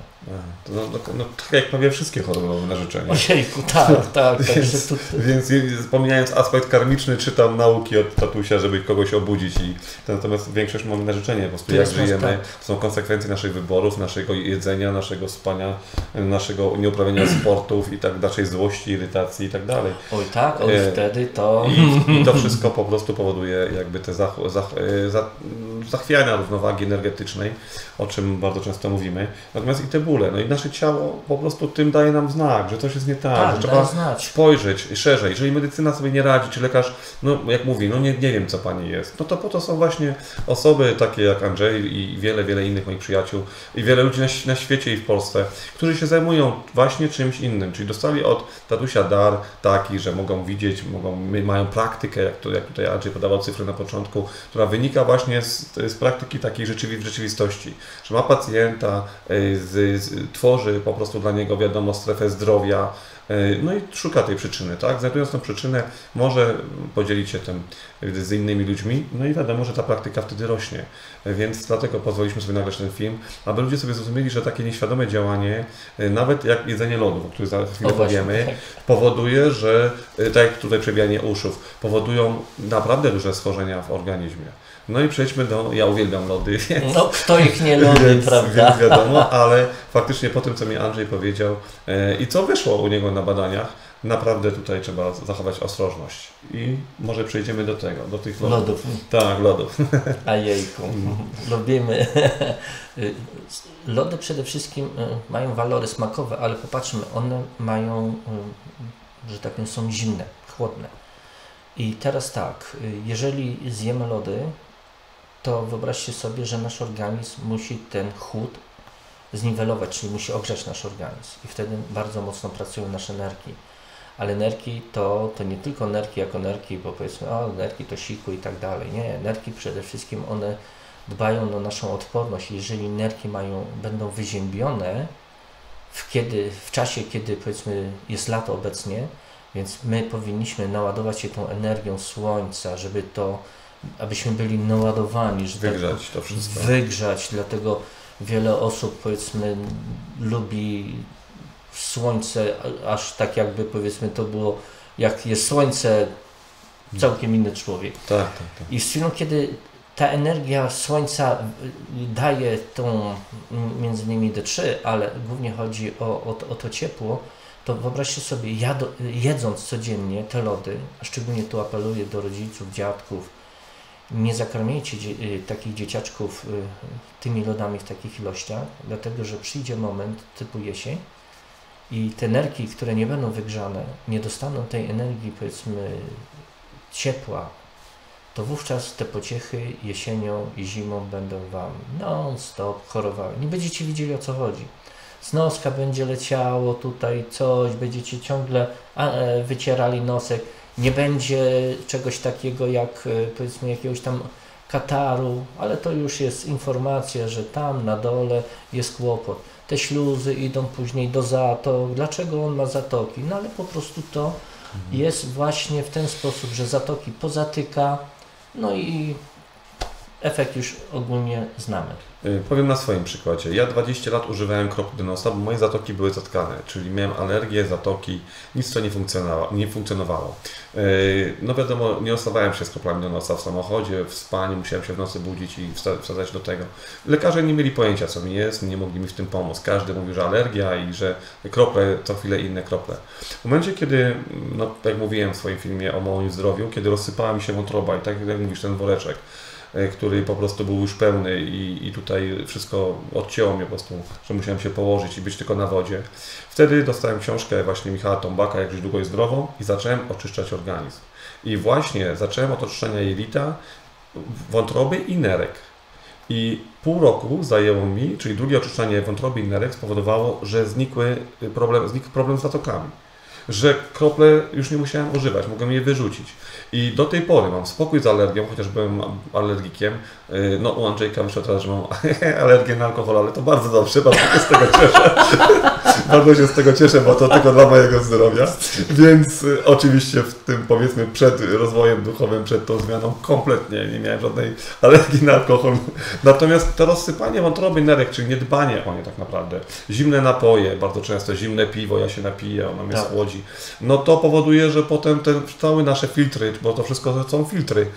No, no, no, tak jak prawie wszystkie choroby na życzenie. Ojejku, tak, tak, także Więc, tu, więc pomijając aspekt karmiczny, czytam nauki od tatusia, żeby kogoś obudzić i natomiast większość mamy na życzenie, po prostu jak żyjemy, tak. to są konsekwencje naszych wyborów, naszego jedzenia, naszego spania, naszego nieuprawiania sportów i tak naszej złości, irytacji i tak dalej. oj tak, oj E, wtedy to... I, I to wszystko po prostu powoduje jakby te zach, zach, e, za, zachwiania równowagi energetycznej, o czym bardzo często mówimy. Natomiast i te bóle, no i nasze ciało po prostu tym daje nam znak, że coś jest nie tak, Tak, że trzeba znać. spojrzeć szerzej. Jeżeli medycyna sobie nie radzi, czy lekarz, no jak mówi, no nie, nie wiem co pani jest, no to po to są właśnie osoby takie jak Andrzej i wiele, wiele innych moich przyjaciół i wiele ludzi na, na świecie i w Polsce, którzy się zajmują właśnie czymś innym, czyli dostali od tatusia dar taki, że mogą widzieć, mogą, mają praktykę, jak, to, jak tutaj Andrzej podawał cyfry na początku, która wynika właśnie z, z praktyki takiej rzeczywi, w rzeczywistości, że ma pacjenta, y, z, z, tworzy po prostu dla niego, wiadomo, strefę zdrowia, y, no i szuka tej przyczyny, tak? Znajdując tą przyczynę, może podzielić się tym z innymi ludźmi, no i wiadomo, że ta praktyka wtedy rośnie. Więc dlatego pozwoliliśmy sobie nagrać ten film, aby ludzie sobie zrozumieli, że takie nieświadome działanie, y, nawet jak jedzenie lodów, o których za chwilę O, powiemy, tak. powoduje, że y, tak jak tutaj przebijanie uszów, powodują naprawdę duże schorzenia w organizmie. No i przejdźmy do, ja uwielbiam lody, więc No kto ich nie lubi, więc, prawda? Więc wiadomo, ale faktycznie po tym, co mi Andrzej powiedział e, i co wyszło u niego na badaniach, naprawdę tutaj trzeba zachować ostrożność. I może przejdziemy do tego, do tych lodów. Lodów. Tak, lodów. A jejku, lubimy. Lody przede wszystkim y, mają walory smakowe, ale popatrzmy, one mają, y, że tak powiem, są zimne, chłodne. I teraz tak, y, jeżeli zjemy lody, to wyobraźcie sobie, że nasz organizm musi ten chłód zniwelować, czyli musi ogrzać nasz organizm i wtedy bardzo mocno pracują nasze nerki. Ale nerki to, to nie tylko nerki jako nerki, bo powiedzmy, o nerki to siku i tak dalej. Nie, nerki przede wszystkim one dbają o naszą odporność. Jeżeli nerki mają, będą wyziębione w, kiedy, w czasie, kiedy powiedzmy jest lato obecnie, więc my powinniśmy naładować się tą energią słońca, żeby to, abyśmy byli naładowani, że tak Wygrzać to wszystko. wygrzać, dlatego wiele osób powiedzmy lubi słońce, aż tak jakby powiedzmy to było, jak jest słońce, całkiem inny człowiek. Tak, tak, tak. I z chwilą, kiedy ta energia słońca daje tą między innymi D3, ale głównie chodzi o, o, to- o to ciepło, to wyobraźcie sobie, jado, jedząc codziennie te lody, a szczególnie tu apeluję do rodziców, dziadków, nie zakarmiajcie y, takich dzieciaczków y, tymi lodami w takich ilościach, dlatego że przyjdzie moment typu jesień i te nerki, które nie będą wygrzane, nie dostaną tej energii, powiedzmy, ciepła, to wówczas te pociechy jesienią i zimą będą Wam non-stop chorowały. Nie będziecie widzieli o co chodzi. Z noska będzie leciało tutaj coś, będziecie ciągle e, wycierali nosek. Nie będzie czegoś takiego jak e, powiedzmy jakiegoś tam kataru, ale to już jest informacja, że tam na dole jest kłopot. Te śluzy idą później do zatok. Dlaczego on ma zatoki? No ale po prostu to jest właśnie w ten sposób, że zatoki pozatyka, no i efekt już ogólnie znamy. Y, Powiem na swoim przykładzie. Ja 20 lat używałem kropli do nosa, bo moje zatoki były zatkane, czyli miałem alergię, zatoki, nic to nie funkcjonowało. Nie funkcjonowało. Y, No wiadomo, nie ostawałem się z kroplami do nosa w samochodzie, w spaniu, musiałem się w nocy budzić i wsadzać do tego. Lekarze nie mieli pojęcia, co mi jest, nie mogli mi w tym pomóc. Każdy mówił, że alergia i że krople, co chwilę inne krople. W momencie, kiedy, no, jak mówiłem w swoim filmie o moim zdrowiu, kiedy rozsypała mi się wątroba i tak jak mówisz, ten woreczek, który po prostu był już pełny i, i tutaj wszystko odcięło mnie po prostu, że musiałem się położyć i być tylko na wodzie. Wtedy dostałem książkę właśnie Michała Tombaka, Jak żyć długo i zdrowo i zacząłem oczyszczać organizm. I właśnie zacząłem od oczyszczenia jelita, wątroby i nerek. I pół roku zajęło mi, czyli drugie oczyszczanie wątroby i nerek spowodowało, że znikły problem, znikł problem z zatokami. Że krople już nie musiałem używać, mogłem je wyrzucić. I do tej pory mam spokój z alergią, chociaż byłem alergikiem. Yy, No u Andrzejka wyszło teraz, że mam alergię na alkohol, ale to bardzo dobrze, bardzo się z tego cieszę. bardzo się z tego cieszę, bo to tylko dla mojego zdrowia. Więc y, oczywiście w tym powiedzmy przed rozwojem duchowym, przed tą zmianą kompletnie nie miałem żadnej alergii na alkohol. Natomiast to rozsypanie wątroby nerek, czyli niedbanie o nie tak naprawdę, zimne napoje, bardzo często zimne piwo, ja się napiję, ono mnie Tak. No to powoduje, że potem te całe nasze filtry, bo to wszystko są filtry,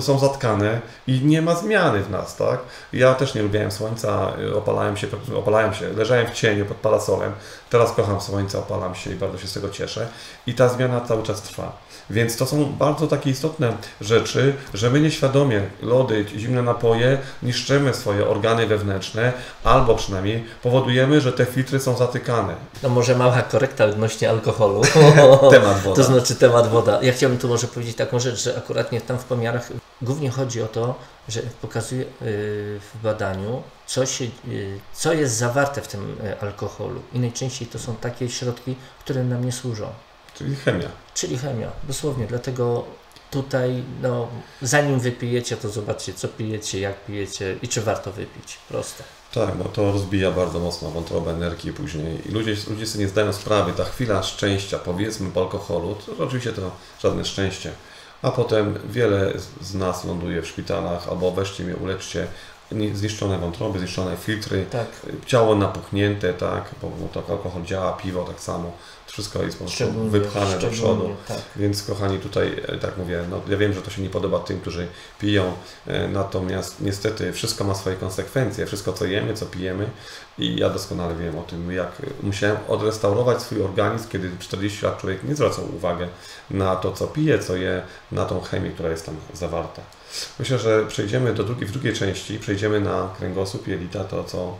są zatkane i nie ma zmiany w nas, tak? Ja też nie lubiałem słońca, y, opalałem się, opalałem się, leżałem w cieniu pod parasolem, teraz kocham słońce, opalam się i bardzo się z tego cieszę i ta zmiana cały czas trwa. Więc to są bardzo takie istotne rzeczy, że my nieświadomie lody, zimne napoje niszczymy swoje organy wewnętrzne, albo przynajmniej powodujemy, że te filtry są zatykane. No może mała korekta odnośnie alkoholu. Temat woda. To znaczy temat woda. Ja chciałbym tu może powiedzieć taką rzecz, że akuratnie tam w pomiarach głównie chodzi o to, że pokazuje yy, w badaniu, co, się, yy, co jest zawarte w tym yy, alkoholu. I najczęściej to są takie środki, które nam nie służą. Czyli chemia. Czyli chemia, dosłownie. Dlatego tutaj, no, zanim wypijecie, to zobaczcie, co pijecie, jak pijecie i czy warto wypić. Proste. Tak, bo to rozbija bardzo mocno wątrobę, energię później. I ludzie, ludzie sobie nie zdają sprawy, ta chwila szczęścia, powiedzmy po alkoholu, to oczywiście to żadne szczęście. A potem wiele z- nas ląduje w szpitalach, albo weźcie mnie, uleczcie, zniszczone wątroby, zniszczone filtry, Tak. ciało napuchnięte, tak, bo, bo tak alkohol działa, piwo tak samo, wszystko jest po prostu wypchane do przodu. tak. Więc kochani, tutaj e, tak mówię, no, ja wiem, że to się nie podoba tym, którzy piją, e, natomiast niestety wszystko ma swoje konsekwencje, wszystko co jemy, co pijemy i ja doskonale wiem o tym, jak musiałem odrestaurować swój organizm, kiedy 40 lat człowiek nie zwracał uwagi na to, co pije, co je, na tą chemię, która jest tam zawarta. Myślę, że przejdziemy do drugiej, w drugiej części, przejdziemy na kręgosłup jelita, to co, e,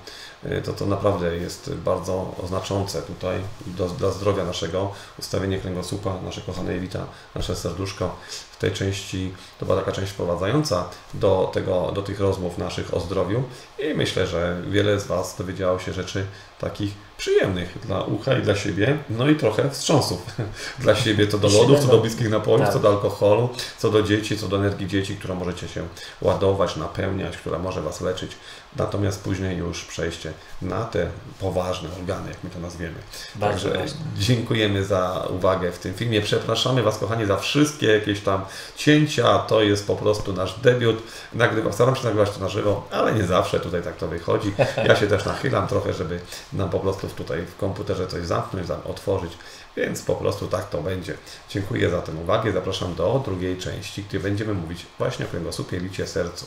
to, to naprawdę jest bardzo znaczące tutaj do, dla zdrowia naszego, ustawienie kręgosłupa, nasze kochane jelita, nasze serduszko. W tej części to była taka część wprowadzająca do, tego, do tych rozmów naszych o zdrowiu i myślę, że wiele z Was dowiedziało się rzeczy takich przyjemnych dla ucha i dla siebie, no i trochę wstrząsów dla siebie, co do lodów, co do bliskich napojów, Tak. co do alkoholu, co do dzieci, co do energii dzieci, którą możecie się ładować, napełniać, która może Was leczyć, natomiast później już przejście na te poważne organy, jak my to nazwiemy. Bardzo Także ważne. dziękujemy za uwagę w tym filmie. Przepraszamy Was, kochani, za wszystkie jakieś tam cięcia. To jest po prostu nasz debiut. Nagrywam, staram się nagrywać to na żywo, ale nie zawsze tutaj tak to wychodzi. Ja się też nachylam trochę, żeby nam po prostu tutaj w komputerze coś zamknąć, zam- otworzyć. Więc po prostu tak to będzie. Dziękuję za tę uwagę. Zapraszam do drugiej części, gdzie będziemy mówić właśnie o kręgosłupie, licie, sercu.